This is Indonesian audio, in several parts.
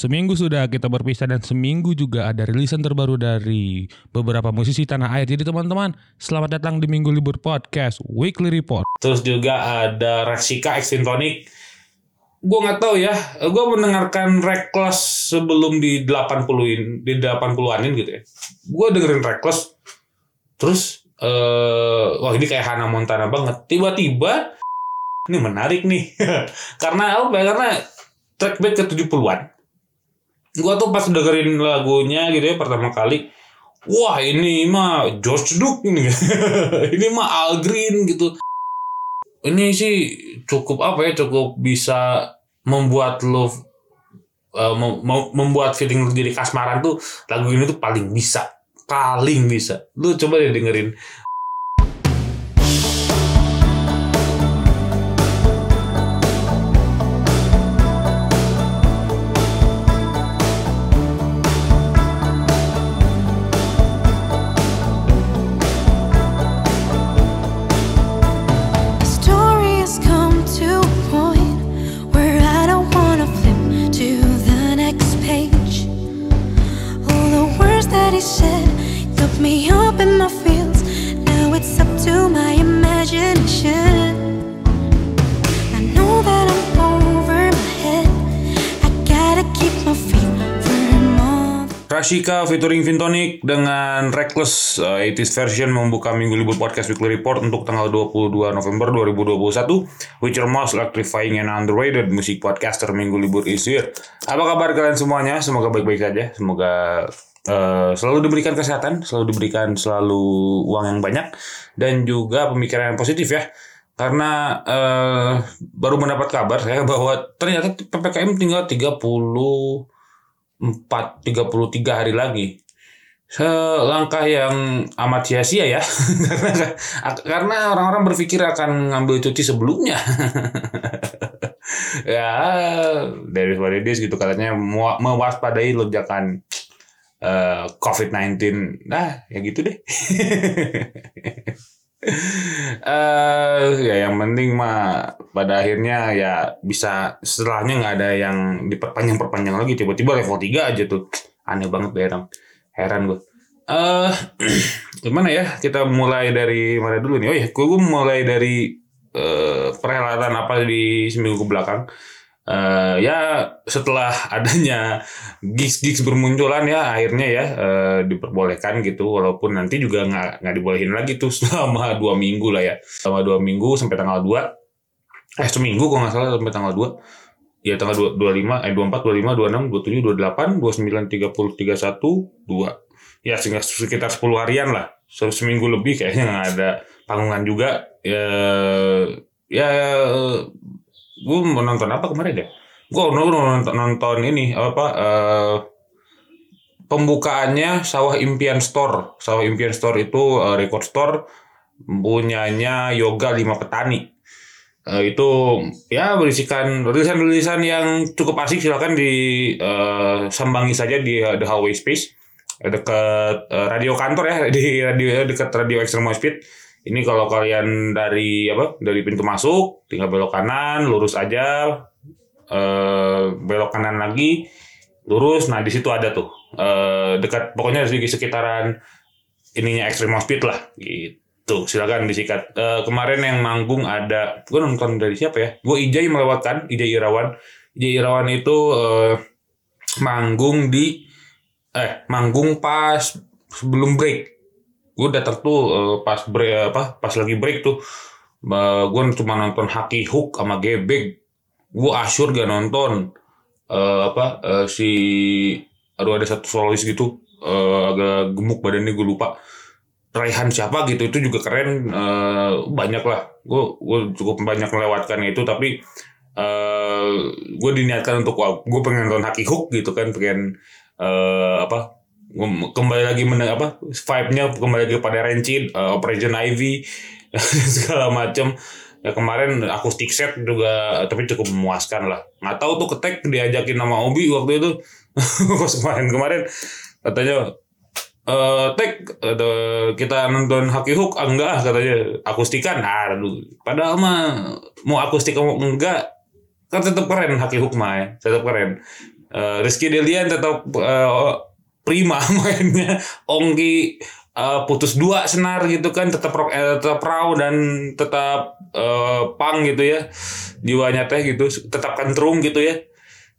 Seminggu sudah kita berpisah dan seminggu juga ada rilisan terbaru dari beberapa musisi tanah air. Jadi teman-teman, selamat datang di Minggu Libur Podcast Weekly Report. Terus juga ada Rasika X Tonic. Gue nggak tahu ya, gue mendengarkan Reckless sebelum di 80-in, di 80-anin gitu ya. Gue dengerin Reckless, terus eh wah ini kayak Hannah Montana banget. Tiba-tiba ini menarik nih. karena apa? Karena track back ke 70-an. Gua tuh pas dengerin lagunya gitu ya pertama kali, wah ini mah George Duke ini. ini mah Al Green gitu. Ini sih cukup apa ya? Cukup bisa membuat lo uh, mem- mem- membuat feeling lu jadi kasmaran tuh lagu ini tuh paling bisa paling bisa lu coba deh dengerin Rashika featuring Vintonic dengan Reckless uh, 80s version membuka Minggu Libur Podcast Weekly Report untuk tanggal 22 November 2021 Which are most electrifying and underrated musik podcaster Minggu Libur is here. Apa kabar kalian semuanya? Semoga baik-baik saja. Semoga uh, selalu diberikan kesehatan Selalu diberikan selalu uang yang banyak Dan juga pemikiran yang positif ya. Karena eh, baru mendapat kabar saya bahwa ternyata PPKM tinggal 30 4 33 hari lagi. Selangkah yang amat sia-sia ya. karena orang-orang berpikir akan ngambil cuti sebelumnya. ya, dari what it is gitu katanya mewaspadai lonjakan eh, COVID-19. Nah, ya gitu deh. eh ya yang penting mah pada akhirnya ya bisa setelahnya nggak ada yang diperpanjang-perpanjang lagi. Tiba-tiba level 3 aja tuh. Aneh banget deh orang heran gue eh gimana ya? Kita mulai dari mana dulu nih? Oh ya gue, mulai dari eh perhelatan apa di seminggu ke belakang Eh ya setelah adanya gigs-gigs bermunculan ya akhirnya ya eh, diperbolehkan gitu. Walaupun nanti juga nggak nggak dibolehin lagi tuh selama dua minggu lah ya. Selama dua minggu sampai tanggal 2 eh seminggu kalau nggak salah sampai tanggal 2 ya tanggal 2, 25 eh 24 25 26 27 28 29 30 31 2 ya sehingga sekitar 10 harian lah. Se- seminggu lebih kayaknya nggak ada panggungan juga. Ya ya gue mau nonton apa kemarin ya? Gue nonton nonton ini apa eh, pembukaannya sawah impian store. Sawah impian store itu eh, record store punyanya yoga lima petani. Eh, itu ya berisikan rilisan-rilisan yang cukup asik silakan di eh, sambangi saja di eh, The Hallway Space. Dekat eh, radio kantor ya di radio dekat radio Extreme Speed ini kalau kalian dari apa dari pintu masuk tinggal belok kanan lurus aja eh, belok kanan lagi lurus. Nah di situ ada tuh eh, dekat pokoknya di sekitaran ininya Extreme Speed lah gitu. Silakan disikat. Eh, kemarin yang manggung ada gue nonton dari siapa ya? Gue Ijai melewatkan Ijai Irawan. Ijai Irawan itu eh, manggung di eh manggung pas sebelum break gue datang tuh eh, pas break apa pas lagi break tuh gue cuma nonton Haki Hook sama Gebek gue asyur gak nonton eh, apa eh, si aduh ada satu solois gitu eh, agak gemuk badannya gue lupa. Raihan siapa gitu itu juga keren eh, banyak lah gue gue cukup banyak melewatkan itu tapi eh gue diniatkan untuk gue pengen nonton Haki Hook gitu kan pengen eh, apa kembali lagi men apa vibe-nya kembali lagi pada Rancid eh, Operation Ivy segala macam ya kemarin akustik set juga tapi cukup memuaskan lah. Nggak tahu tuh ketek diajakin nama Obi waktu itu. Kemarin kemarin katanya eh tek ada kita nonton Haki Hook ah, enggak ah, katanya akustikan. Aduh padahal mah mau akustik mau enggak kan tetap keren Haki Hook mah ya tetap keren. Eh, Rizky Delian tetap eh, prima mainnya. Ongki eh, putus dua senar gitu kan tetap rock eh, tetap raw dan tetap eh, pang gitu ya. Jiwanya teh gitu tetap kentrung gitu ya.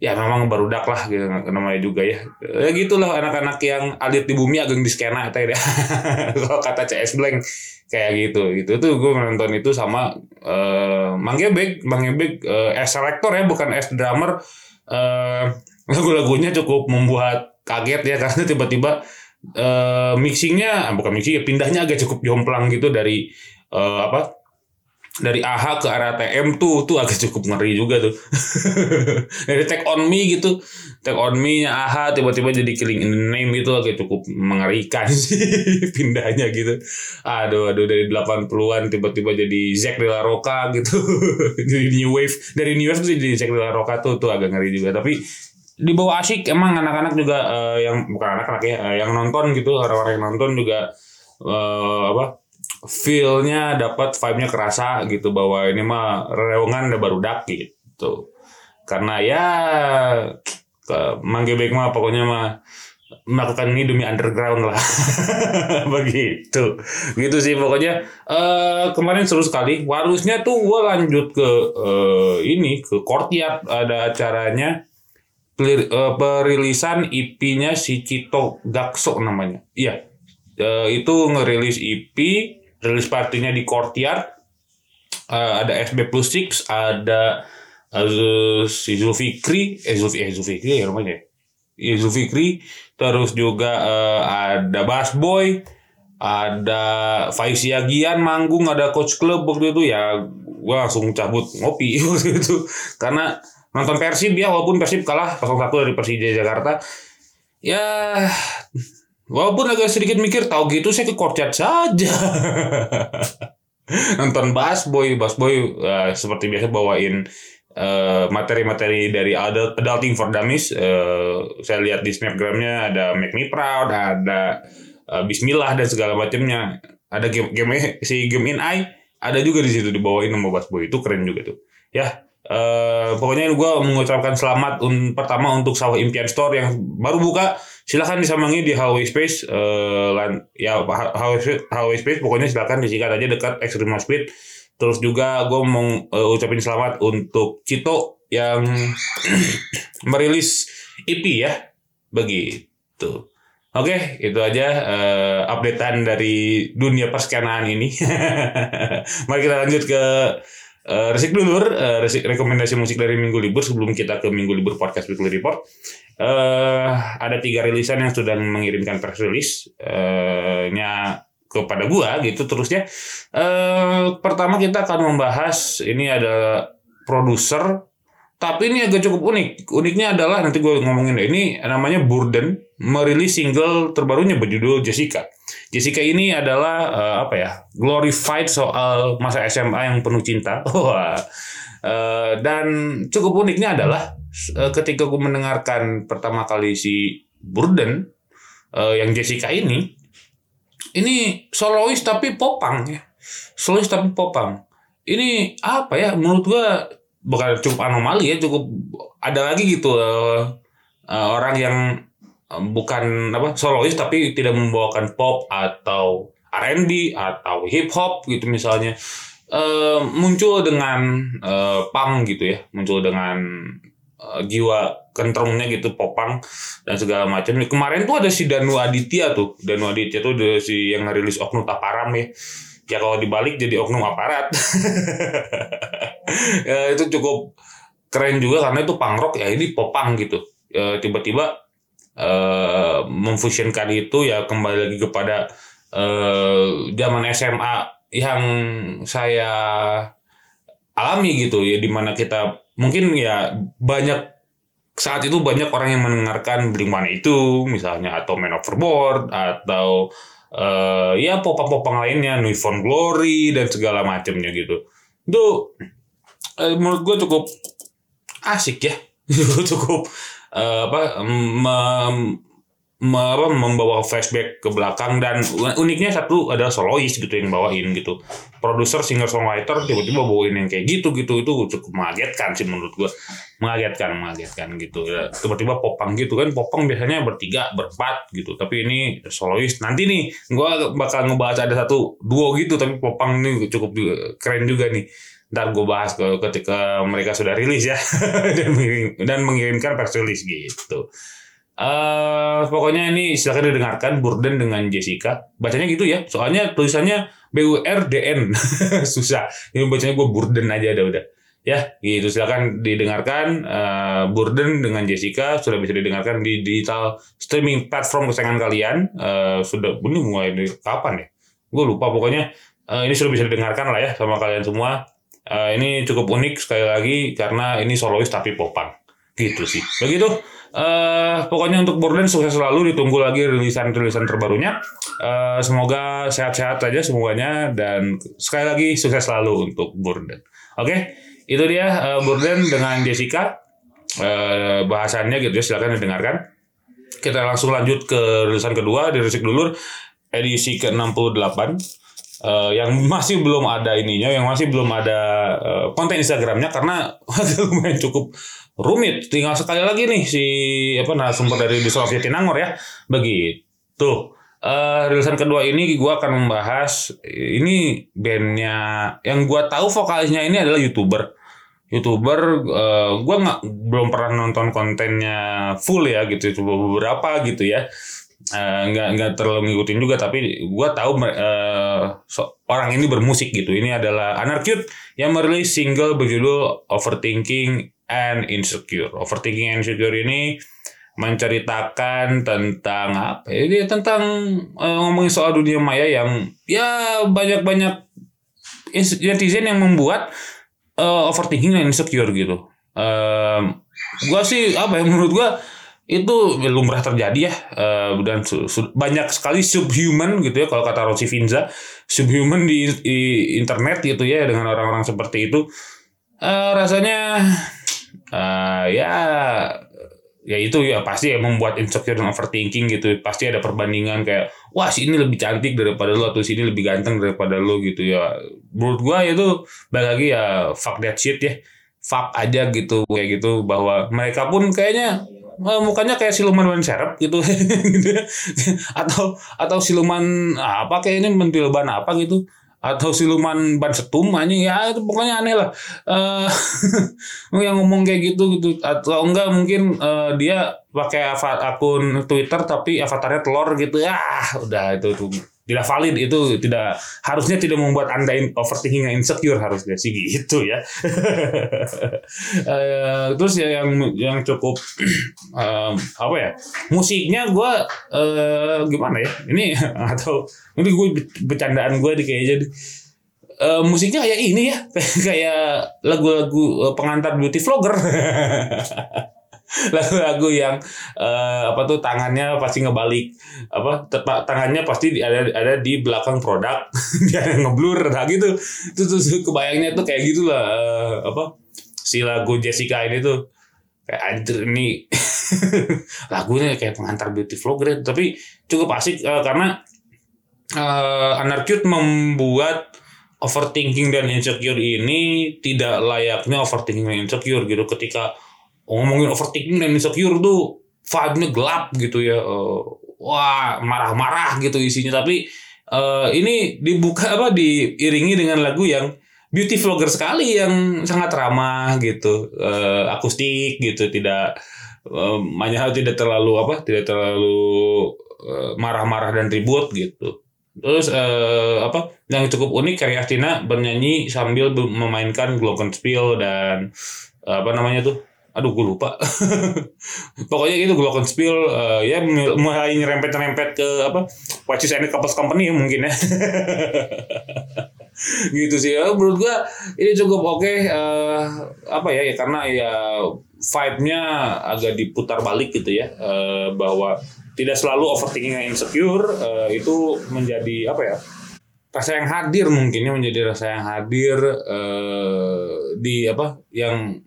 Ya memang barudak lah gitu namanya juga ya. Ya gitulah anak-anak yang alit di bumi ageng di skena teh deh kalau kata CS Blank kayak gitu. Gitu tuh gue menonton itu sama eh Mang Gebek. Mang Gebek eh, as selector ya bukan as drummer. Eh lagu-lagunya cukup membuat kaget ya karena tiba-tiba eh mixingnya ah, bukan mixing ya pindahnya agak cukup jomplang gitu dari eh, apa dari AHA ke RATM tuh tuh agak cukup ngeri juga tuh. Dari take on me gitu take on me nya AHA tiba-tiba jadi killing in the name itu agak cukup mengerikan sih pindahnya gitu. Aduh aduh dari 80-an tiba-tiba jadi Zack de la Roca gitu. Jadi new wave dari new wave tuh jadi Zack de la Roca tuh tuh agak ngeri juga. Tapi di bawah asik emang anak-anak juga eh, yang bukan anak-anak ya eh, yang nonton gitu orang-orang yang nonton juga eh, apa feel-nya dapat vibe-nya kerasa gitu bahwa ini mah reungan udah baru dak gitu. Karena ya ke Mang Gebek mah pokoknya mah melakukan ini demi underground lah. Begitu. Gitu sih pokoknya eh kemarin seru sekali. Harusnya tuh gue lanjut ke eh, ini ke courtyard ada acaranya perilisan IP-nya si Cito Gakso namanya. Iya. Eh, itu ngerilis EP rilis partinya di Courtyard. Eh, ada SB Plus Six ada eh, si Zulfikri eh Zulfi eh Zulfikri ya namanya ya. Zulfikri. Terus juga eh, ada Bass Boy ada Faiz Yagian manggung ada coach club waktu itu. Ya gua langsung cabut ngopi waktu itu. Karena nonton Persib ya walaupun Persib kalah 0-1 dari Persija Jakarta. Ya walaupun agak sedikit mikir tahu gitu saya ke Courtyard saja. Nonton Bass Boy Bass Boy eh, seperti biasa bawain eh, materi-materi dari adult, Adulting for Dummies. Eh, saya lihat di snapgramnya ada Make Me Proud ada eh, Bismillah dan segala macamnya. Ada game game si game in I ada juga di situ dibawain sama Bass Boy itu keren juga tuh. Ya eh, pokoknya gue mengucapkan selamat un- pertama untuk sawah impian store yang baru buka. Silahkan disambangi di Hallway Space lan- ya Ha- Hallway Space, pokoknya silahkan disikat aja dekat Extreme Speed. Terus juga gue mau eh, ucapin selamat untuk Cito yang merilis EP ya. Begitu. Oke, itu aja eh, updatean dari dunia perskenaan ini. Mari kita lanjut ke eh, resik dulur, resik rekomendasi musik dari minggu libur sebelum kita ke minggu libur podcast weekly report. Eh, ada tiga rilisan yang sudah mengirimkan press release eh, nya kepada gua gitu terusnya. Eh, pertama kita akan membahas ini ada produser tapi ini agak cukup unik. Uniknya adalah nanti gue ngomongin. Ini namanya Burden merilis single terbarunya berjudul Jessica. Jessica ini adalah eh, apa ya? Glorified soal masa SMA yang penuh cinta. Eh, dan cukup uniknya adalah eh, ketika gue mendengarkan pertama kali si Burden eh, yang Jessica ini ini solois tapi popang ya. Solois tapi popang. Ini apa ya? Menurut gua bukan cukup anomali ya, cukup ada lagi gitu eh, eh, orang yang eh, bukan apa solois tapi tidak membawakan pop atau R&B atau hip hop gitu misalnya Eh, muncul dengan eh, punk gitu ya, muncul dengan eh, jiwa kentrungnya gitu popang dan segala macam. Kemarin tuh ada si Danu Aditya tuh, Danu Aditya tuh ada si yang ngerilis Oknum Taparam ya. Ya kalau dibalik jadi oknum aparat. ya, itu cukup keren juga karena itu punk rock ya ini popang gitu. Ya, tiba-tiba eh, memfusionkan itu ya kembali lagi kepada eh, zaman SMA yang saya alami gitu ya di mana kita mungkin ya banyak saat itu banyak orang yang mendengarkan Blink One itu misalnya atau Man Overboard atau eh, ya popang-popang lainnya New Found Glory dan segala macamnya gitu itu eh, menurut gue cukup asik ya. Cukup eh, apa mem- me- apa, membawa flashback ke belakang dan uniknya satu adalah solois gitu yang bawain gitu. Produser singer songwriter tiba-tiba bawain yang kayak gitu gitu. Itu cukup mengagetkan sih menurut gua. Mengagetkan mengagetkan gitu. Ya, tiba-tiba popang gitu kan. Popang biasanya bertiga berempat gitu. Tapi ini solois nanti nih gua bakal ngebahas ada satu duo gitu. Tapi popang ini cukup keren juga nih ntar gue bahas ke ketika mereka sudah rilis ya dan, mengirim- dan mengirimkan press release gitu eh pokoknya ini silakan didengarkan Burden dengan Jessica. Bacanya gitu ya. Soalnya tulisannya B U R D N. Susah. Ini bacanya gue Burden aja udah udah. Ya, gitu silakan didengarkan eh, Burden dengan Jessica sudah bisa didengarkan di digital streaming platform kesayangan kalian. Eh, sudah ini mulai dari kapan ya? Gue lupa pokoknya eh, ini sudah bisa didengarkan lah ya sama kalian semua. Eh, ini cukup unik sekali lagi karena ini solois tapi popang. Gitu sih. Begitu. eh pokoknya untuk Borderlands sukses selalu ditunggu lagi rilisan-rilisan terbarunya. Eh semoga sehat-sehat aja semuanya dan sekali lagi sukses selalu untuk Borderlands. Oke, itu dia eh, Borderlands dengan Jessica. Eh bahasannya gitu ya silakan didengarkan. Kita langsung lanjut ke rilisan kedua di Risik Dulur edisi ke-68 eh, yang masih belum ada ininya, yang masih belum ada eh, konten Instagramnya karena lumayan cukup rumit. Tinggal sekali lagi nih si apa narasumber dari di Sulawesi Jatinangor ya. Begitu. Eh rilisan kedua ini gua akan membahas ini bandnya yang gua tahu vokalisnya ini adalah youtuber youtuber eh, gua nggak belum pernah nonton kontennya full ya gitu coba beberapa gitu ya Eh, nggak nggak terlalu ngikutin juga tapi gua tahu eh, so- orang ini bermusik gitu. Ini adalah Anarcute yang merilis single berjudul Overthinking and Insecure. Overthinking and Insecure ini menceritakan tentang apa ya? Ini tentang eh, ngomongin soal dunia maya yang ya banyak-banyak ins- netizen yang membuat eh, overthinking dan insecure gitu. Em, gua sih apa ya menurut gua itu lumrah terjadi ya eh, dan su- su- banyak sekali subhuman gitu ya kalau kata Rossi Finza subhuman di, di internet gitu ya dengan orang-orang seperti itu. Eh, rasanya eh, ya ya itu ya pasti ya membuat insecure dan overthinking gitu. Pasti ada perbandingan kayak wah si ini lebih cantik daripada lo atau ini lebih ganteng daripada lo gitu ya. Menurut gua itu balik lagi ya fuck that shit ya. Fuck aja gitu kayak gitu bahwa mereka pun kayaknya eh, mukanya kayak siluman ban serep gitu. Atau atau siluman apa kayaknya mentil ban apa gitu. Atau siluman ban setum anjing. Ya itu pokoknya aneh lah. Eh yang ngomong kayak gitu gitu. Atau enggak mungkin eh, dia pakai akun Twitter tapi avatarnya telur gitu. Ya udah itu tuh tidak valid itu tidak harusnya tidak membuat anda in- overthinking dan insecure harusnya sih gitu ya. Eh, terus ya yang yang cukup em, apa ya musiknya gue gimana ya ini atau ini gue bercandaan gue di kayaknya di Eh, musiknya kayak ini ya kayak lagu-lagu eh, pengantar beauty vlogger lagu-lagu yang eh, apa tuh tangannya pasti ngebalik apa tangannya pasti ada ada di belakang produk dia ngeblur nah gitu. Itu tuh kebayangnya tuh kayak gitulah eh, apa si lagu Jessica ini tuh. Kayak anjir ini lagunya kayak pengantar beauty vlogger tapi cukup asik eh, karena eh Anarcute membuat overthinking dan insecure ini tidak layaknya overthinking dan insecure gitu. Ketika ngomongin overthinking dan insecure tuh vibe-nya gelap gitu ya Eh, wah marah-marah gitu isinya tapi eh, ini dibuka apa diiringi dengan lagu yang beauty vlogger sekali yang sangat ramah gitu Eh, akustik gitu tidak banyak hal tidak terlalu apa tidak terlalu marah-marah dan ribut gitu Terus eh, apa yang cukup unik Carrie Astina bernyanyi sambil memainkan glockenspiel dan eh, apa namanya tuh? Aduh gue lupa. Pokoknya gitu glockenspiel eh, ya mul- mulai nyerempet-nyerempet ke apa? White Shoes and Couples Company ya mungkin ya. gitu sih ya menurut gua ini cukup oke eh, apa ya ya karena ya vibe-nya agak diputar balik gitu ya eh, bahwa tidak selalu overthinking dan insecure eh, itu menjadi apa ya rasa yang hadir mungkin ya menjadi rasa yang hadir eh, di apa yang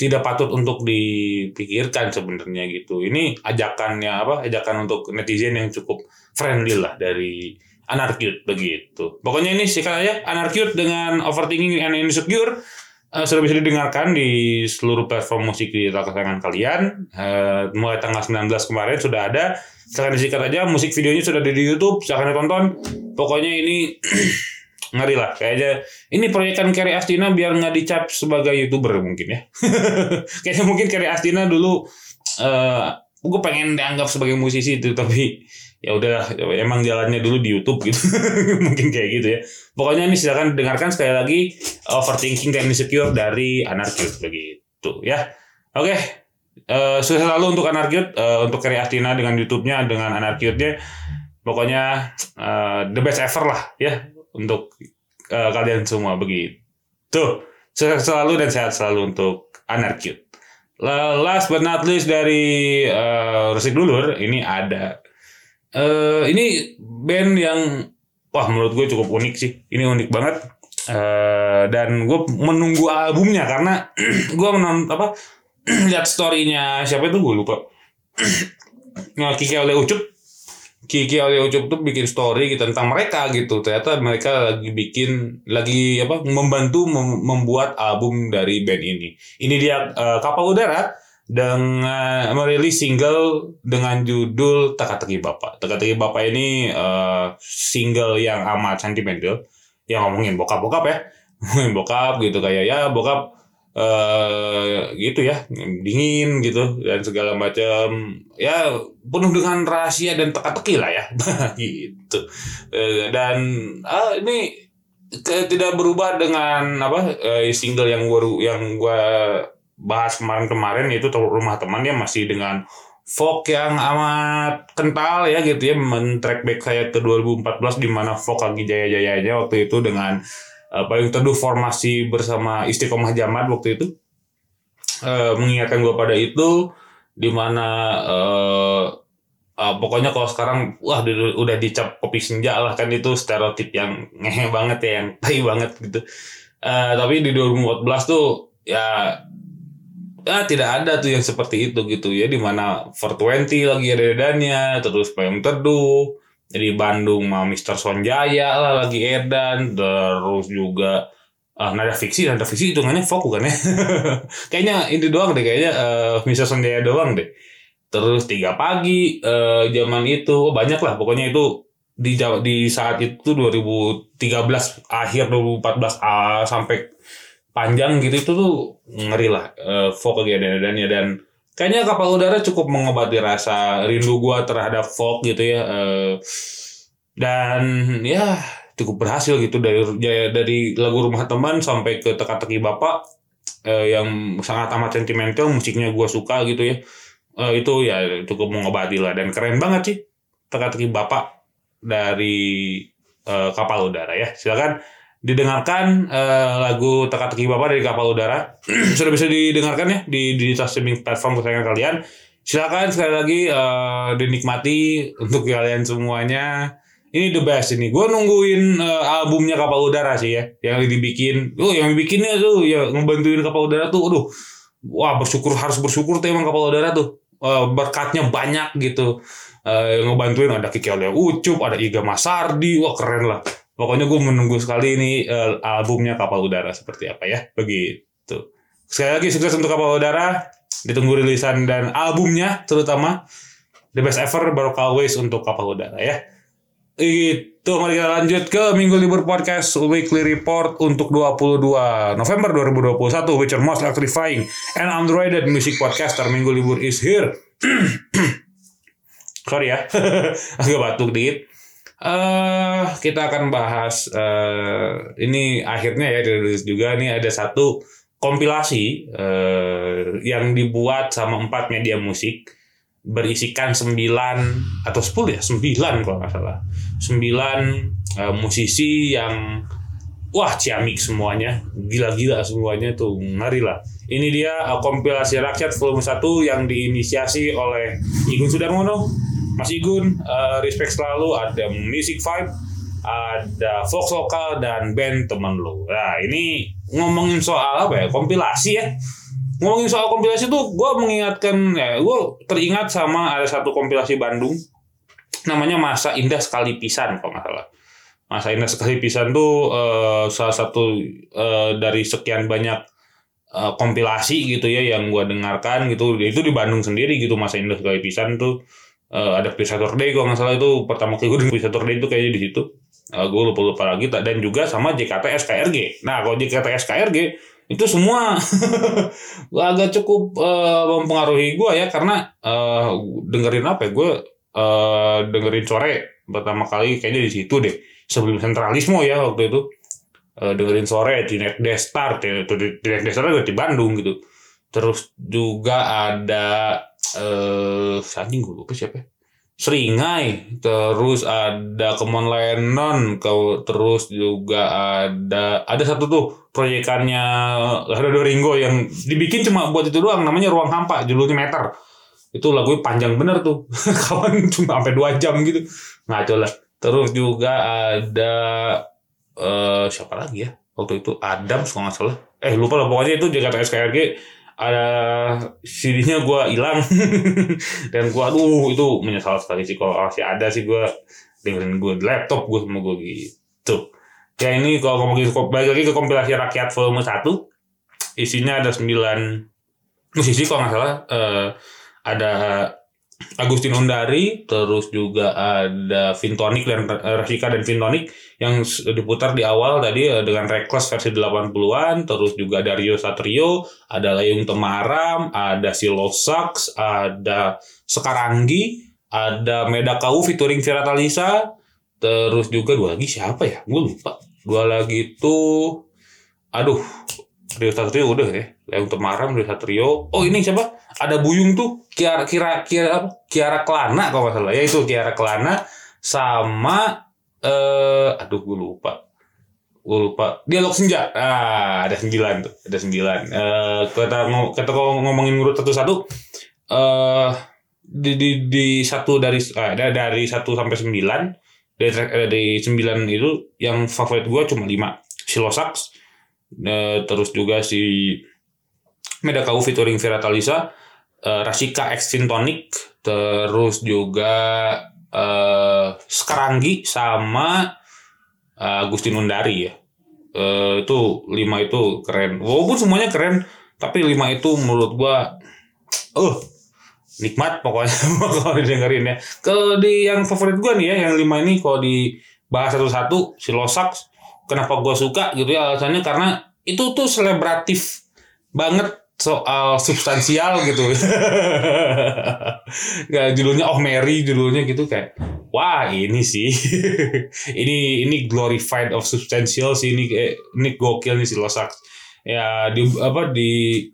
tidak patut untuk dipikirkan sebenarnya gitu. Ini ajakannya apa? Ajakan untuk netizen yang cukup friendly lah dari Anarcute begitu. Pokoknya ini sikat aja Anarcute dengan Overthinking and Insecure uh, sudah bisa didengarkan di seluruh platform musik di kesayangan kalian. Uh, mulai tanggal 19 kemarin sudah ada. Silahkan disikat aja. Musik videonya sudah ada di YouTube. Silahkan ditonton. Pokoknya ini ngeri lah kayaknya ini proyekan Kerry Astina biar nggak dicap sebagai youtuber mungkin ya. Kayaknya mungkin Kerry Astina dulu uh, gue pengen dianggap sebagai musisi itu tapi ya udah emang jalannya dulu di YouTube gitu. Mungkin kayak gitu ya. Pokoknya ini silakan dengarkan sekali lagi overthinking dan insecure dari Anarcute begitu ya. Oke okay. uh, sukses selalu untuk Anarcute uh, untuk Kerry Astina dengan YouTube-nya dengan Anarcute-nya pokoknya uh, the best ever lah ya untuk uh, kalian semua begitu. Sukses selalu dan sehat selalu untuk Anarcute. Last but not least dari uh, Resik Dulur ini ada uh, ini band yang wah menurut gue cukup unik sih. Ini unik banget. Uh, dan gue menunggu albumnya karena gue menonton apa lihat storynya siapa itu gue lupa. nah, Kiki oleh Ucup Kiki Audio tuh bikin story gitu tentang mereka gitu. Ternyata mereka lagi bikin lagi apa membantu mem membuat album dari band ini. Ini dia uh, Kapal Udara dengan merilis single dengan judul Teka-teki Bapak. Teka-teki Bapak ini uh, single yang amat sentimental yang ngomongin bokap-bokap ya. Ngomongin bokap gitu kayak ya bokap uh, gitu ya dingin gitu dan segala macam. Ya penuh dengan rahasia dan teka-teki lah ya. Gitu. Uh, dan uh, ini ke, tidak berubah dengan apa uh, single yang baru yang gua bahas kemarin-kemarin itu rumah teman ya masih dengan folk yang amat kental ya gitu ya. Men-track back saya ke 2014 di mana folk lagi jaya-jayanya waktu itu dengan uh, paling teduh formasi bersama istiqomah jamat waktu itu uh, mengingatkan gue pada itu di mana uh, uh, pokoknya kalau sekarang wah udah dicap kopi senja lah kan itu stereotip yang ngehe banget ya yang tai banget gitu. Uh, tapi di 2014 tuh ya ya tidak ada tuh yang seperti itu gitu. Ya di mana 420 lagi ada dadanya terus payung teduh jadi Bandung mau Mister Sonjaya lah lagi edan. Terus juga uh, nada fiksi nada fiksi hitungannya fokus kan ya? Kayaknya ini doang deh kayaknya uh, Mister Sonjaya doang deh. Terus tiga pagi uh, zaman itu oh, banyak lah. Pokoknya itu di di saat itu 2013 akhir 2014 uh, sampai panjang gitu itu tuh ngeri lah uh, folk lagi ada dan kayaknya kapal udara cukup mengobati rasa rindu gua terhadap folk gitu ya uh, dan ya cukup berhasil gitu dari ya, dari lagu rumah teman sampai ke teka-teki bapak uh, yang sangat amat sentimental musiknya gua suka gitu ya. Uh, itu ya cukup mengobati lah dan keren banget sih teka-teki bapak dari kapal udara ya. Silakan didengarkan uh, lagu teka-teki bapak dari kapal udara. Sudah bisa didengarkan ya di di streaming platform kesayangan kalian. Silakan sekali lagi uh, dinikmati untuk kalian semuanya. Ini the best ini. Gue nungguin uh, albumnya kapal udara sih ya yang dibikin. Oh yang bikinnya tuh ya ngebantuin kapal udara tuh aduh. Wah bersyukur harus bersyukur tuh emang kapal udara tuh. Uh, berkatnya banyak gitu. Uh, ngebantuin ada Kiki Oleh Ucup ada Iga Masardi. Wah keren lah Pokoknya gue menunggu sekali ini uh, albumnya Kapal Udara seperti apa ya. Begitu. Sekali lagi sukses untuk Kapal Udara. Ditunggu rilisan dan albumnya terutama. The best ever baru always untuk Kapal Udara ya. Itu mari kita lanjut ke Minggu Libur Podcast Weekly Report untuk 22 November 2021 which are most electrifying and underrated music podcaster Minggu Libur is here. Sorry ya, agak batuk dikit. Uh, kita akan bahas uh, ini akhirnya ya dirilis juga. Nih ada satu kompilasi uh, yang dibuat sama empat media musik berisikan sembilan atau sepuluh ya? Sembilan kalau nggak salah. Sembilan uh, musisi yang wah ciamik semuanya. Gila-gila semuanya tuh. Ngeri lah. Ini dia uh, kompilasi rakyat volume 1 yang diinisiasi oleh Igun Sudarmono Mas Igun, uh, respect selalu ada Music Vibe, ada Fox Lokal dan band teman lo. Nah ini ngomongin soal apa ya kompilasi ya. ngomongin soal kompilasi tuh gue mengingatkan ya gue teringat sama ada satu kompilasi Bandung namanya Masa Indah Sekali Pisan kalau nggak salah Masa Indah Sekali Pisan tuh eh, salah satu eh, dari sekian banyak eh, kompilasi gitu ya yang gue dengarkan gitu itu di Bandung sendiri gitu Masa Indah Sekali Pisan tuh eh, ada Peace Saturday kalau nggak salah itu pertama kali gue Peace Saturday itu kayaknya di situ. Gue lupa lupa lagi dan juga sama JKT SKRG nah kalau JKT SKRG itu semua agak cukup eh, mempengaruhi gue ya karena eh, dengerin apa ya gue eh, dengerin sore pertama kali kayaknya di situ deh. Sebelum sentralisme ya waktu itu. Eh, dengerin sore di Net Destar di, di, di Net Destar di Bandung gitu. Terus juga ada eh anjing gue lupa siapa ya. Seringai, terus ada Kemon Lennon, kau terus juga ada ada satu tuh proyekannya Hado Ringo yang dibikin cuma buat itu doang namanya Ruang Hampa judulnya Meter. Itu lagunya panjang bener tuh. Kawan cuma sampai dua jam gitu. Ngaco lah. Terus juga ada eh siapa lagi ya? Waktu itu Adam kalau nggak salah. Eh lupa lah pokoknya itu Jakarta SKRG ada CD-nya gue hilang. Dan gue aduh itu menyesal sekali sih kalau masih ada sih gue dengerin gue laptop gue sama gue gitu. Ya ini kalau ngomongin balik lagi ke kompilasi rakyat volume 1 isinya ada 9 musisi kalau nggak salah eh, ada Agustin Undari terus juga ada Vintonic dan eh, Rasika dan Vintonic yang diputar di awal tadi eh, dengan Reckless versi 80-an terus juga ada Rio Satrio ada Layung Temaram ada Silo Sax ada Sekaranggi ada Medakau featuring Vira Talisa terus juga dua lagi siapa ya? Gue lupa. Dua lagi itu aduh Rio Satrio udah ya. Layung Temaram Rio Satrio. Oh ini siapa? Ada Buyung tuh Kiara Kiara apa Kiara Kelana kalau nggak salah. Ya itu Kiara Kelana sama eh aduh gue lupa. Gue lupa. Dialog senja. Ah ada sembilan tuh ada sembilan. Eh kita ngom- kita kalau ngomongin urut satu satu eh di di di satu dari eh, ada dari satu sampai sembilan dari eh, dari sembilan itu yang favorit gue cuma lima. Silosax eh, terus juga si Medakau featuring Vira Talisa eh, Rasika X Vintonic terus juga eh Skaranggi sama eh, Agustin Undari ya. Eh, itu lima itu keren. Walaupun semuanya keren tapi lima itu menurut gua uh nikmat pokoknya. Kalau didengerin ya. Kalau di yang favorit gua nih ya yang lima ini kalau dibahas satu-satu si Losak kenapa gua suka gitu ya alasannya karena itu tuh selebratif banget soal substansial gitu. Gak judulnya Oh Mary judulnya gitu kayak wah ini sih. Ini ini glorified of substantial sih ini kayak ini gokil nih si Losak ya di apa di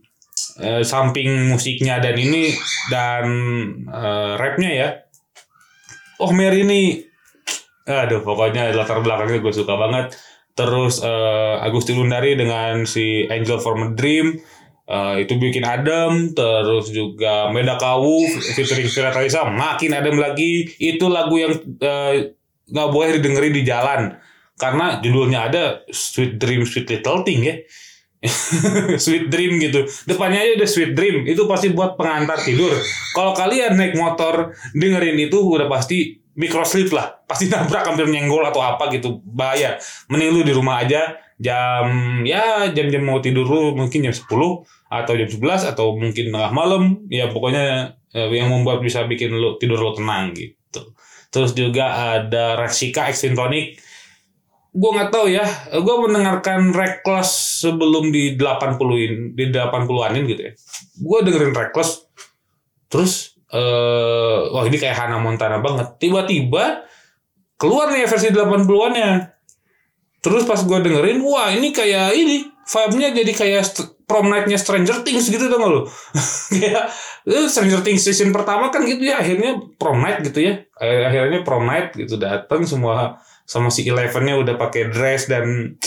eh, samping musiknya dan ini dan eh, rapnya ya. Oh Mary ini aduh pokoknya latar belakangnya gue suka banget. Terus eh, Agustin Lundari dengan si Angel from a Dream Eh, itu bikin adem terus juga Medakawu featuring Vira Talisa makin adem lagi. Itu lagu yang eh, nggak boleh didengerin di jalan. Karena judulnya ada Sweet Dream Sweet Little Thing ya. Sweet Dream gitu. Depannya aja udah Sweet Dream. Itu pasti buat pengantar tidur. Kalau kalian naik motor dengerin itu udah pasti microslip lah. Pasti nabrak hampir nyenggol atau apa gitu. Bahaya. Mending lu di rumah aja. Jam ya jam-jam mau tidur lu mungkin jam 10 atau jam 11 atau mungkin tengah malam. Ya pokoknya eh, yang membuat bisa bikin lu tidur lu tenang gitu. Terus juga ada Rasika X Tonic gue nggak tahu ya. Gue mendengarkan Reckless sebelum di 80-in di 80-anin gitu ya. Gue dengerin Reckless terus eh wah ini kayak Hannah Montana banget. Tiba-tiba keluar nih versi 80-an nya terus pas gue dengerin wah ini kayak ini vibe-nya jadi kayak prom night-nya Stranger Things gitu gak lo kayak eh, Stranger Things season pertama kan gitu ya akhirnya prom night gitu ya. Eh, akhirnya prom night gitu datang semua sama si Eleven-nya udah pakai dress dan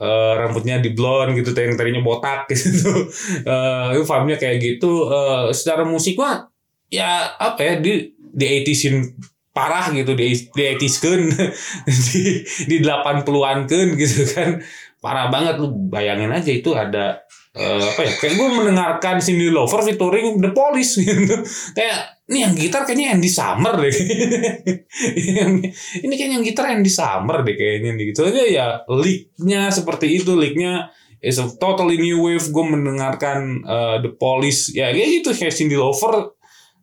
eh, rambutnya di blonde gitu yang tadinya botak gitu. Eh, itu vibe-nya kayak gitu. Eh, secara musik mah ya apa ya di di 80 parah gitu di di 80s kan di di 80-an kan gitu kan. Parah banget lu bayangin aja itu ada eh, apa ya kayak gue mendengarkan Cindy Lauper featuring The Police gitu. Kayak ini yang gitar kayaknya Andy Summer deh. Ini kayaknya yang gitar Andy Summer deh kayaknya gitu. Aja ya licknya seperti itu licknya is a totally new wave. Gue mendengarkan eh, The Police. Ya kayak gitu kayak Cindy Lauper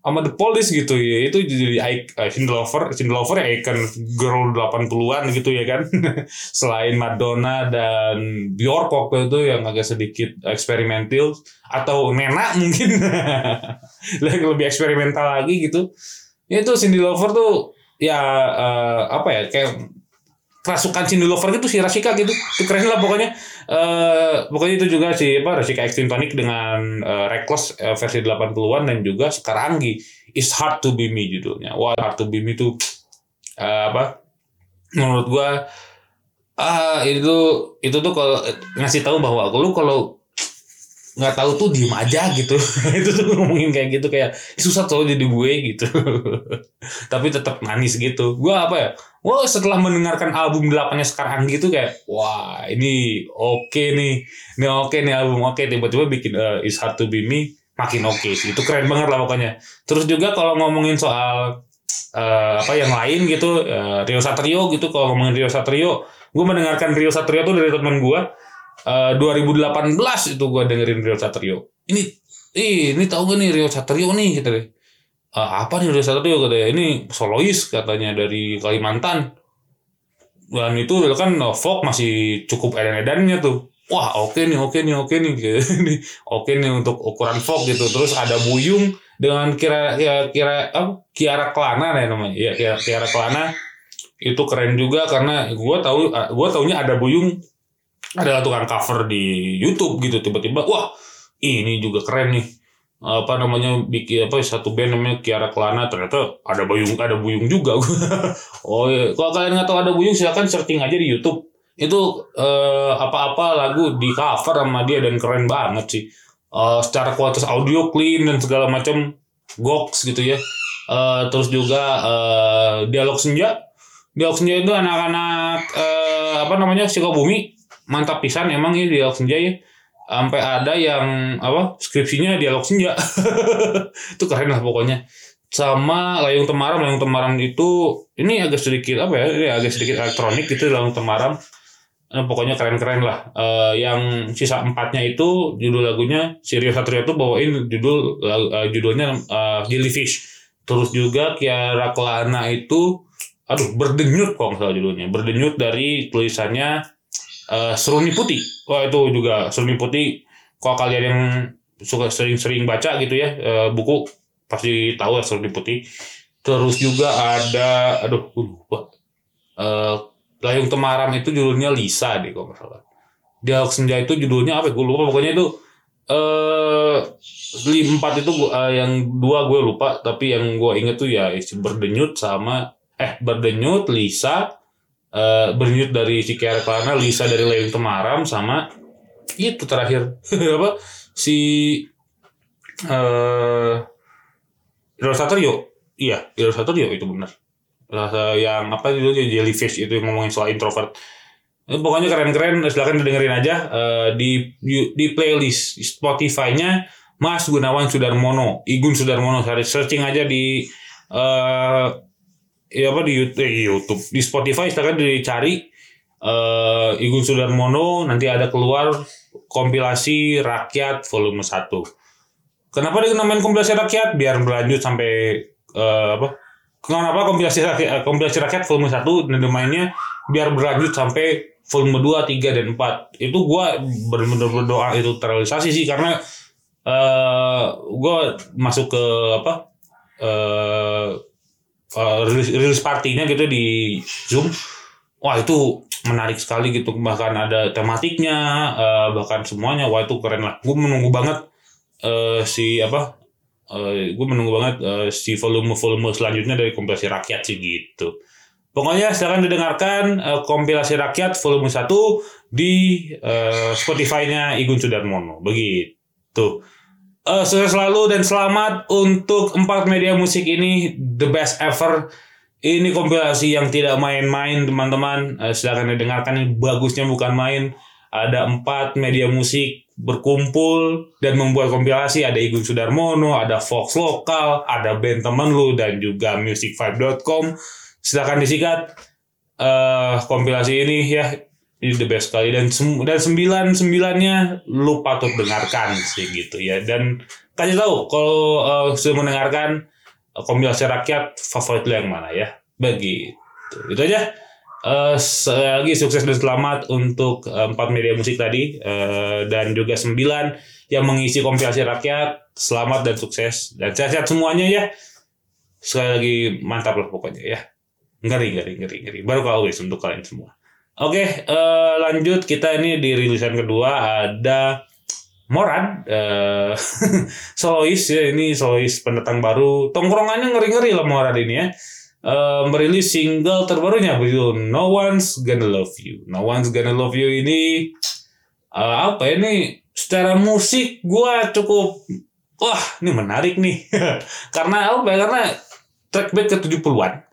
sama The Police gitu ya itu jadi ik- eh, Cindy Lauper ya icon girl 80-an gitu ya kan. Selain Madonna dan Bjork waktu itu yang agak sedikit eksperimental atau Nena mungkin. Lebih eksperimental lagi gitu. Ya itu Cindy Lauper tuh ya eh, apa ya kayak kerasukan Cindy Lauper gitu si Rasika gitu. Itu keren lah pokoknya eh pokoknya itu juga si apa Rasika Tonic dengan eh, Reckless eh, versi 80-an dan juga Sekaranggi It's Hard to Be Me judulnya. Wah Hard to Be Me itu eh, apa menurut gua ah itu itu tuh kalau ngasih tahu bahwa lu kalau nggak tahu tuh diem aja gitu. Itu tuh ngomongin kayak gitu kayak susah tuh jadi gue gitu. Tapi tetap manis gitu. Gua apa ya Wah setelah mendengarkan album delapannya sekarang gitu kayak wah ini oke nih. Ini oke nih album oke. Tiba-tiba bikin eh, It's Hard to Be Me makin oke sih. Itu keren banget lah pokoknya. Terus juga kalau ngomongin soal eh, apa yang lain gitu eh, Rio Satrio gitu kalau ngomongin Rio Satrio gue mendengarkan Rio Satrio tuh dari teman gue eh, 2018 itu gue dengerin Rio Satrio. Ini ih ini tahu gak nih Rio Satrio nih? Gitu deh "Ah, apa nih Rio Satrio katanya ini solois katanya dari Kalimantan. Dan itu kan eh, folk masih cukup edan-edannya tuh. Wah oke nih oke nih oke nih Nih, oke nih untuk ukuran folk gitu. Terus ada Buyung dengan kira ya kira apa Kiara Kelana ya namanya. Ya Kiara, Kiara Kelana. Itu keren juga karena gua tahu gua taunya ada Buyung adalah tukang cover di YouTube gitu. Tiba-tiba wah ini juga keren nih apa namanya bikin apa satu band namanya Kiara Kelana ternyata ada Buyung ada Buyung juga. Oh iya. kalau kalian nggak tahu ada Buyung silakan searching aja di YouTube. Itu eh, apa-apa lagu di cover sama dia dan keren banget sih. Eh, secara kualitas audio clean dan segala macam goks gitu ya. Eh, terus juga eh, dialog senja. Dialog senja itu anak-anak eh, apa namanya Sukabumi. Mantap pisan emang ya dialog senja ya sampai ada yang apa skripsinya dialog senja. Itu keren lah pokoknya. Sama layung temaram. Layung temaram itu ini agak sedikit apa ya ini agak sedikit elektronik gitu layung temaram. Eh, pokoknya keren-keren lah. Eh, yang sisa empatnya itu judul lagunya Sirio Satrio itu bawain judul eh, judulnya eh, Jellyfish terus juga Kiara Kelana itu aduh berdenyut kok salah judulnya. Berdenyut dari tulisannya eh, Seruni Putih. Wah itu juga Seruni Putih. Kalau kalian yang suka sering-sering baca gitu ya eh, buku pasti tahu ya Seruni Putih. Terus juga ada aduh gue lupa. Eh, Layung Temaram itu judulnya Lisa deh kalau salah. Dialog Senja itu judulnya apa ya? gue lupa. Pokoknya itu eh li- empat itu gua, eh, yang dua gue lupa. Tapi yang gue inget tuh ya berdenyut sama eh berdenyut Lisa eh berdenyut dari si Kiara Lisa dari Layung Temaram sama itu terakhir. Apa? Si eh Iro Satrio iya Iro Satrio itu benar Rasa yang apa judulnya Jellyfish itu yang ngomongin soal introvert. Eh, pokoknya keren-keren silahkan didengerin aja eh, di di playlist Spotify-nya Mas Gunawan Sudarmono Igun Sudarmono. Searching aja di eh ya apa di YouTube, eh, YouTube. Di Spotify silahkan dicari eh Igun Sudarmono nanti ada keluar kompilasi rakyat volume 1 kenapa dia namain kompilasi rakyat? Biar berlanjut sampai eh, apa? Kenapa kompilasi rakyat kompilasi rakyat volume 1 dan domainnya biar berlanjut sampai volume 2, 3 dan 4 itu gua benar-benar berdoa itu terrealisasi sih karena eh gua masuk ke apa eh eh, rilis, rilis partinya gitu di Zoom. Wah itu menarik sekali gitu. Bahkan ada tematiknya eh, bahkan semuanya. Wah itu keren lah. Gue menunggu banget eh, si apa eh gue menunggu banget eh, si volume-volume selanjutnya dari kompilasi rakyat sih gitu. Pokoknya silakan didengarkan eh, kompilasi rakyat volume 1 di eh, Spotify-nya Igun Sudarmono. Begitu Eh, sukses selalu dan selamat untuk empat media musik ini the best ever. Ini kompilasi yang tidak main-main teman-teman. Eh, silakan didengarkan ini bagusnya bukan main. Ada empat media musik berkumpul dan membuat kompilasi. Ada Igun Sudarmono, ada Fox Lokal, ada band temen lu dan juga music5.com. Silakan disikat eh kompilasi ini ya ini the best sekali dan sem- dan sembilan sembilannya lu patut dengarkan sih gitu ya. Dan kasih tahu kalau eh, sudah mendengarkan eh, kompilasi rakyat favorit lu yang mana ya? Begitu itu. Aja. Eh, sekali lagi sukses dan selamat untuk empat media musik tadi eh, dan juga sembilan yang mengisi kompilasi rakyat. Selamat dan sukses. Dan sehat-sehat semuanya ya. Sekali lagi mantap lah pokoknya ya. Ngeri ngeri ngeri ngeri. Baru always untuk kalian semua oke eh, lanjut. Kita ini di rilisan kedua ada Morad eh solois ya ini solois pendatang baru. Tongkrongannya ngeri ngeri lah Morad ini ya. Eh, merilis single terbarunya begitu No One's Gonna Love You. No One's Gonna Love You ini eh, apa ya ini secara musik gua cukup wah ini menarik nih. Karena apa? Ya karena track back ke 70-an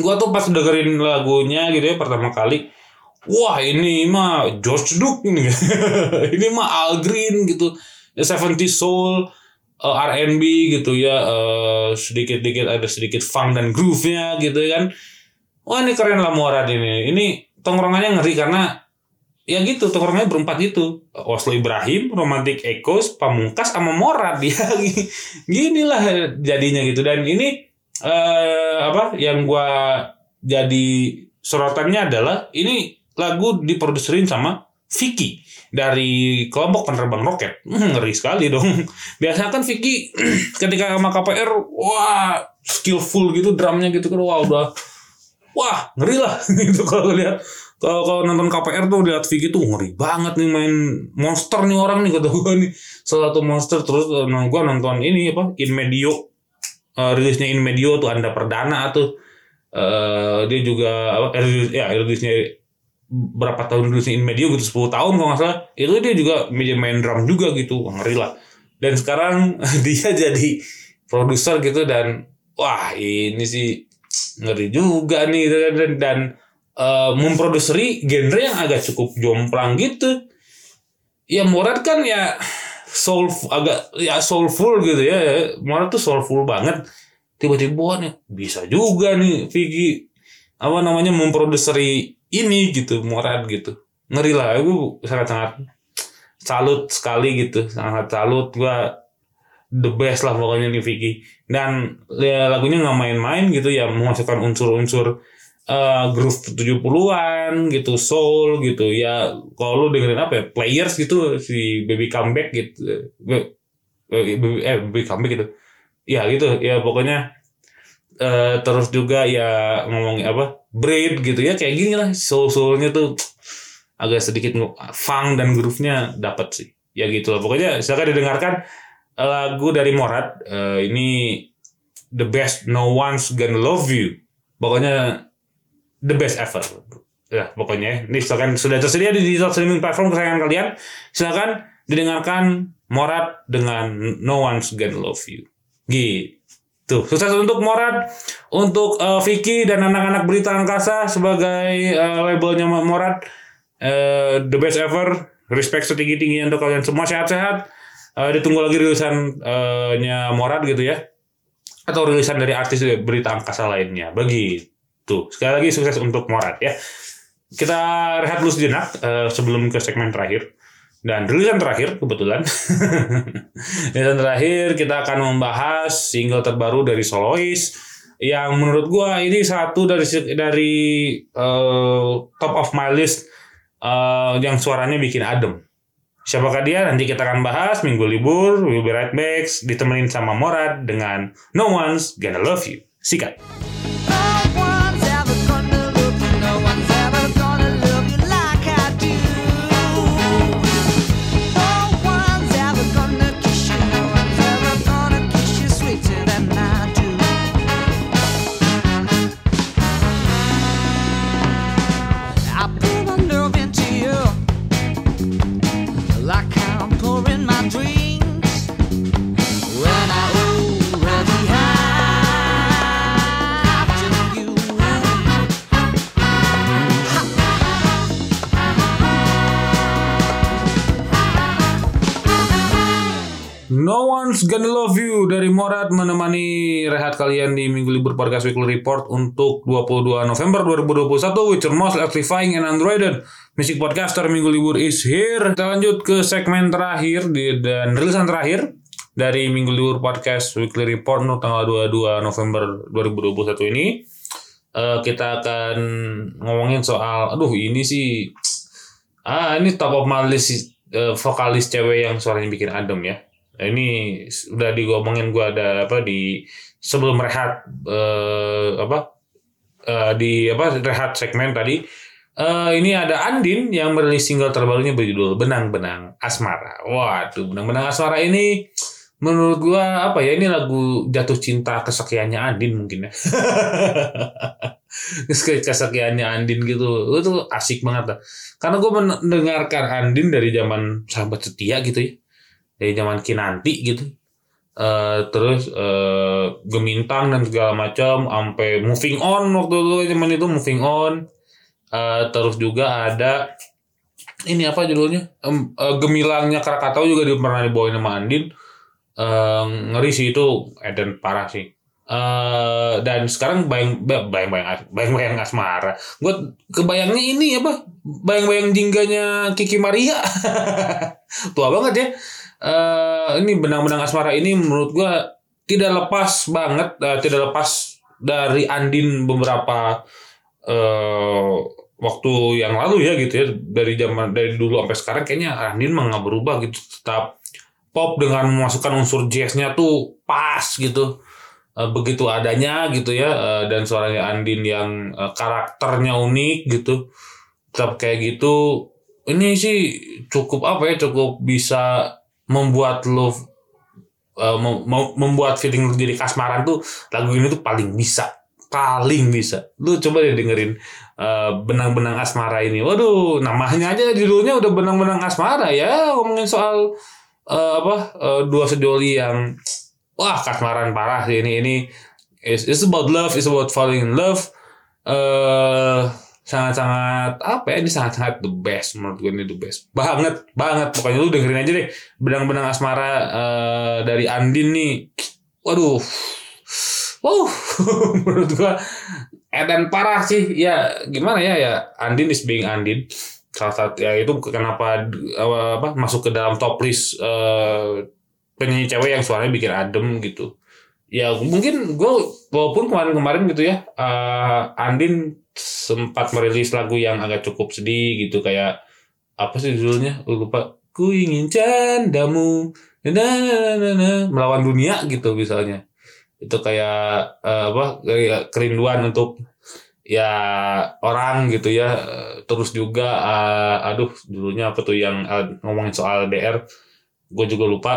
gua tuh pas dengerin lagunya gitu ya pertama kali wah ini mah George Duke ini. Ini mah Al Green gitu. Ya 70 soul eh, R&B gitu ya eh, sedikit-dikit ada sedikit funk dan groove-nya gitu kan. Wah ini keren lah Morad ini. Ini tongkrongannya ngeri karena ya gitu tongkrongannya berempat itu Oslo Ibrahim Romantic Echoes Pamungkas sama Morad ya gini lah jadinya gitu. Dan ini eh apa? Yang gua jadi sorotannya adalah ini lagu diproduserin sama Vicky dari kelompok penerbang roket. Hmm, ngeri sekali dong. Biasanya kan Vicky ketika sama KPR wah skillful gitu drumnya gitu kan wah udah wah ngeri lah. Gitu kalau lihat. Kalau kalau nonton KPR tuh lihat Vicky tuh ngeri banget nih main monster nih orang nih kata gue nih. Salah satu monster terus eh, gue nonton ini apa In Medio eh, rilisnya In Medio tuh anda perdana tuh. Eh dia juga apa eh, ya rilisnya berapa tahun rilisnya In Medio gitu 10 tahun kalau nggak salah. Itu dia juga meja main drum juga gitu ngeri lah. Dan sekarang dia jadi produser gitu dan wah ini sih ngeri juga nih. Dan dan, dan eh, memproduseri genre yang agak cukup jomplang gitu. Ya Murad kan ya soul agak ya soulful gitu ya. Murad tuh soulful banget. Tiba-tiba nih bisa juga nih Vicky apa namanya memproduseri ini gitu Murad gitu. Ngeri lah aku sangat-sangat salut sekali gitu sangat salut. Gua the best lah pokoknya nih Vicky. Dan ya, lagunya nggak main-main gitu ya memasukkan unsur-unsur eh, groove 70-an gitu soul gitu. Ya kalau lu dengerin apa ya players gitu si baby comeback gitu. Eh eh baby comeback gitu. Ya gitu. Ya pokoknya eh, terus juga ya ngomongin apa braid gitu. Ya kayak gini lah soul soulnya tuh agak sedikit funk dan groove-nya dapat sih. Ya gitu lah. Pokoknya silakan didengarkan lagu dari Morat. Eh, ini the best no one's gonna love you. Pokoknya the best ever. Ya pokoknya. Ini silakan sudah tersedia di digital streaming platform kesayangan kalian. Silakan didengarkan Morat dengan no one's gonna love you. Gitu. Sukses untuk Morat untuk eh, Vicky dan anak-anak berita angkasa sebagai eh, labelnya Morat eh, the best ever. Respect setinggi tingginya untuk kalian semua. Sehat-sehat. Eh, ditunggu lagi rilisan eh, nya Morat gitu ya. Atau rilisan dari artis berita angkasa lainnya. Begitu sekali lagi sukses untuk Morat ya kita rehat dulu sejenak eh, sebelum ke segmen terakhir dan rilisan terakhir kebetulan rilisan terakhir kita akan membahas single terbaru dari solois yang menurut gua ini satu dari dari eh, top of my list eh, yang suaranya bikin adem Siapakah dia? Nanti kita akan bahas minggu libur. We'll be right back. Ditemenin sama Morad dengan No One's Gonna Love You. Sikat. Kalian di Minggu Libur Podcast Weekly Report untuk 22 November 2021 with your most electrifying and underrated music podcaster Minggu Libur is here. Kita lanjut ke segmen terakhir di, dan rilisan terakhir dari Minggu Libur Podcast Weekly Report untuk tanggal 22 November 2021 ini. Eh, kita akan ngomongin soal aduh ini sih ah ini top of my list eh, vokalis cewek yang suaranya bikin adem ya. Ini udah digomongin gua ada apa di sebelum rehat eh, apa eh, di apa rehat segmen tadi. Eh, ini ada Andin yang merilis single terbarunya berjudul Benang-benang Asmara. Waduh, Benang-benang Asmara ini menurut gua apa ya ini lagu jatuh cinta kesekiannya Andin mungkin ya. kesekiannya Andin gitu. Itu asik banget lah. Karena gue mendengarkan Andin dari zaman sahabat setia gitu ya. Dari zaman Kinanti gitu. Eh, terus eh, Gemintang dan segala macam sampai moving on waktu itu zaman itu moving on. Eh, terus juga ada ini apa judulnya? Em, eh, Gemilangnya Krakatau juga di, pernah dibawain sama Andin. Eh, ngeri sih itu Eden parah sih. Eh dan sekarang bayang bayang bayang bayang bayang asmara. Gue kebayangnya ini apa? Bayang bayang jingganya Kiki Maria. Tua banget ya. Eh ini benang-benang asmara ini menurut gue tidak lepas banget, eh, tidak lepas dari Andin beberapa eh waktu yang lalu ya gitu ya. Dari zaman dari dulu sampai sekarang kayaknya Andin mah nggak berubah gitu. Tetap pop dengan memasukkan unsur jazznya tuh pas gitu. Eh, begitu adanya gitu ya. Eh, dan suaranya Andin yang eh, karakternya unik gitu. Tetap kayak gitu. Ini sih cukup apa ya cukup bisa membuat lo eh, mem- mem- membuat feeling lu jadi kasmaran tuh lagu ini tuh paling bisa. Paling bisa. Lu coba deh dengerin eh, benang-benang asmara ini. Waduh namanya aja judulnya udah benang-benang asmara ya ngomongin soal eh, apa eh, dua sejoli yang wah kasmaran parah ini ini. It's, it's about love it's about falling in love. Eh sangat-sangat apa ya ini sangat-sangat the best menurut gue ini the best. Banget banget. Pokoknya lu dengerin aja deh benang-benang asmara eh, dari Andin nih. Waduh. Wow. Menurut gua Edan parah sih. Ya gimana ya ya Andin is being Andin. Salah satu ya itu kenapa apa, apa masuk ke dalam top list eh, penyanyi cewek yang suaranya bikin adem gitu. Ya mungkin gue walaupun kemarin-kemarin gitu ya eh, Andin sempat merilis lagu yang agak cukup sedih gitu kayak apa sih judulnya? Lupa. Ku ingin candamu. Na, na, na, na, melawan dunia gitu misalnya. Itu kayak eh, apa kayak kerinduan untuk ya orang gitu ya. Terus juga eh, aduh dulunya apa tuh yang eh, ngomongin soal DR gue juga lupa.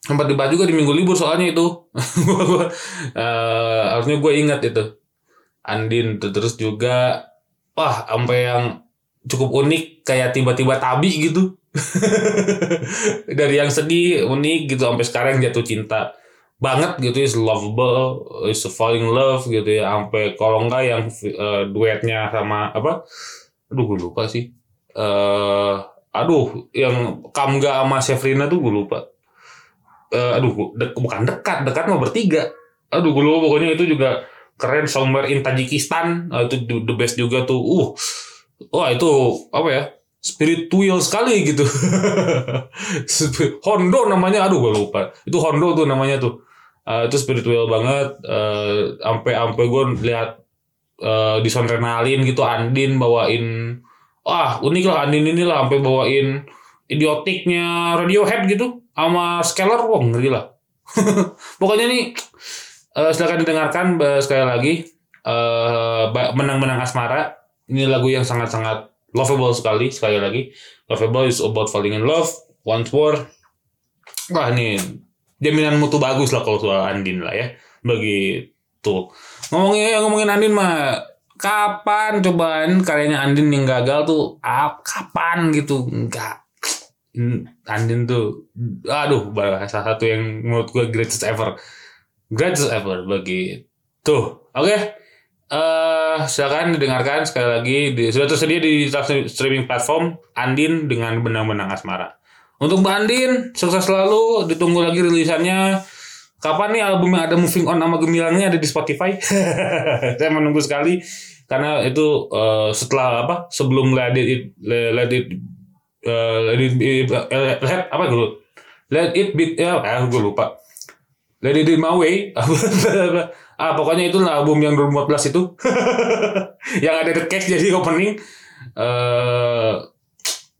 Sempat dibahas juga di minggu libur soalnya itu. Eh, harusnya gue ingat itu Andin terus juga wah sampai yang cukup unik kayak tiba-tiba tabi gitu. Dari yang sedih unik gitu sampai sekarang jatuh cinta banget gitu is lovable is falling in love gitu ya sampai kalau enggak yang eh, duetnya sama apa? Aduh gue lupa sih. Eh aduh yang Kamga sama Sefrina tuh gue lupa. Eh aduh de- bukan dekat dekat mah bertiga. Aduh gue lupa pokoknya itu juga keren somewhere in Tajikistan. Eh, itu the- best juga tuh. Uh wah itu apa ya? Spiritual sekali gitu. Hondo namanya aduh gue lupa. Itu Hondo tuh namanya tuh. Eh, itu spiritual banget. Eh, sampai sampai gue lihat eh, di Sonrenalin gitu Andin bawain wah unik lah Andin ini lah sampai bawain idiotiknya Radiohead gitu sama Scalar wah ngeri lah. Pokoknya nih eh, silakan didengarkan eh, sekali lagi. Ba- menang-menang asmara. Ini lagu yang sangat-sangat lovable sekali sekali lagi. Lovable is about falling in love once more wah ini jaminan mutu bagus lah kalau soal Andin lah ya. Begitu. Ngomongin ngomongin Andin mah kapan cobaan karyanya Andin yang gagal tuh? Ap, kapan gitu? Enggak. Andin tuh aduh salah satu yang menurut gue greatest ever greatest ever begitu oke eh silakan didengarkan sekali lagi di, sudah tersedia di streaming platform Andin dengan benang-benang asmara Untuk Mbak Andin, sukses selalu. Ditunggu lagi rilisannya. Kapan nih album yang ada Moving On sama Gemilangnya ada di Spotify? Saya menunggu sekali karena itu eh, setelah apa? Sebelum Let It Let It eh, Let It Be- eh, Let apa dulu? Let It Be ya, eh, gue lupa. Be My Way. ah pokoknya itu album yang 2014 itu yang ada The Case jadi opening. Eh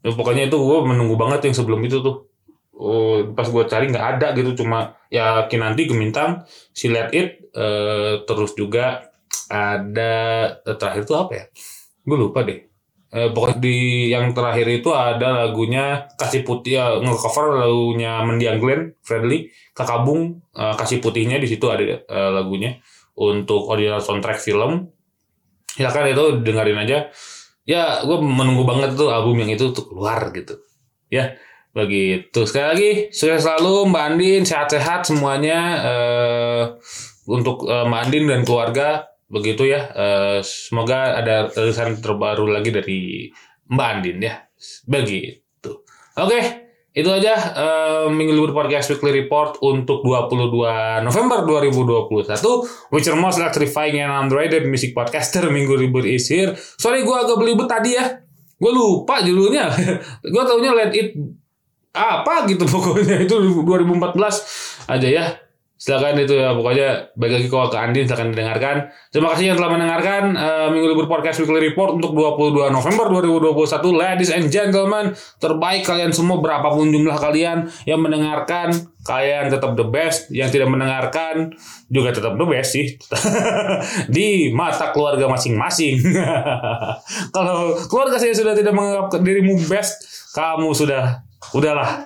ya pokoknya itu gue menunggu banget yang sebelum itu tuh. Oh, pas gue cari nggak ada gitu cuma ya Kinanti Gemintang si Let It eh, terus juga ada eh, terakhir itu apa ya gue lupa deh Eh, di yang terakhir itu ada lagunya kasih putih ya ngecover lagunya Mendiang Glenn Fredly Kakabung. Eh, kasih putihnya di situ ada eh, lagunya untuk original soundtrack film. Silakan itu dengerin aja. Ya gue menunggu banget tuh album yang itu tuh keluar gitu. Ya begitu. Sekali lagi sukses selalu Mbak Andin. Sehat-sehat semuanya eh, untuk eh, Mbak Andin dan keluarga begitu ya Eh, semoga ada tulisan terbaru lagi dari Mbak Andin ya. Begitu. Oke itu aja eh, Minggu Libur Podcast Weekly Report untuk 22 November 2021 Which are most electrifying and underrated music podcaster Minggu Libur is here. Sorry gue agak belibet tadi ya. Gue lupa judulnya. Gue taunya Let It apa gitu pokoknya. Itu 2014 aja ya silakan itu ya pokoknya balik lagi kalau ke Andin silakan didengarkan. Terima kasih yang telah mendengarkan eh, Minggu Libur Podcast Weekly Report untuk 22 November 2021 ladies and gentlemen terbaik kalian semua berapapun jumlah kalian yang mendengarkan kalian tetap the best. Yang tidak mendengarkan juga tetap the best sih. Di mata keluarga masing-masing. Kalau keluarga saya sudah tidak menganggap dirimu best kamu sudah udahlah.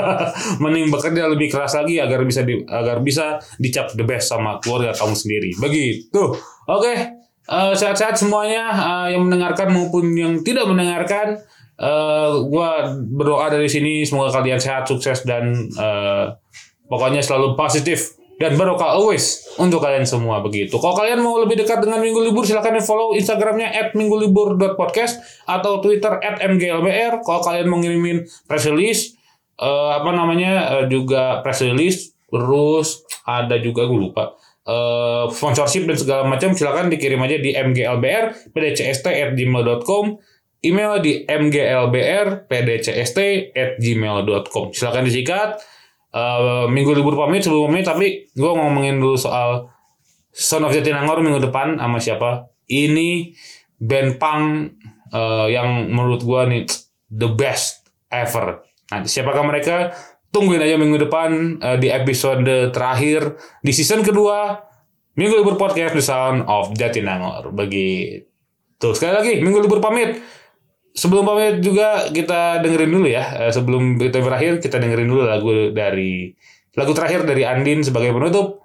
Mending bekerja lebih keras lagi agar bisa di, agar bisa dicap the best sama keluarga kamu sendiri. Begitu. Oke. Eh, sehat-sehat semuanya. Eh, yang mendengarkan maupun yang tidak mendengarkan Eh, gua berdoa dari sini semoga kalian sehat sukses dan eh, pokoknya selalu positif dan barokah always untuk kalian semua begitu. Kalau kalian mau lebih dekat dengan Minggu Libur silahkan follow Instagramnya @minggulibur.podcast atau Twitter @mglbr. Kalau kalian mau ngirimin press release eh, apa namanya eh, juga press release terus ada juga gue lupa eh, sponsorship dan segala macam silakan dikirim aja di mglbr pdcst@gmail.com email di mglbr pdcst at gmail.com silakan disikat Eh, minggu libur pamit sebelum pamit tapi gue ngomongin dulu soal Son of Jatinangor minggu depan sama siapa. Ini band punk eh, yang menurut gue nih the best ever. Nah siapakah mereka? Tungguin aja minggu depan eh, di episode terakhir di season kedua minggu libur podcast The Sound of Jatinangor. Begitu. Sekali lagi minggu libur pamit Sebelum pamit juga kita dengerin dulu ya. Eh, Sebelum kita berakhir kita dengerin dulu lagu dari lagu terakhir dari Andin sebagai penutup.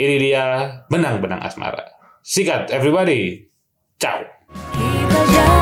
Ini dia Benang-benang Asmara. Sikat everybody. Ciao. Kita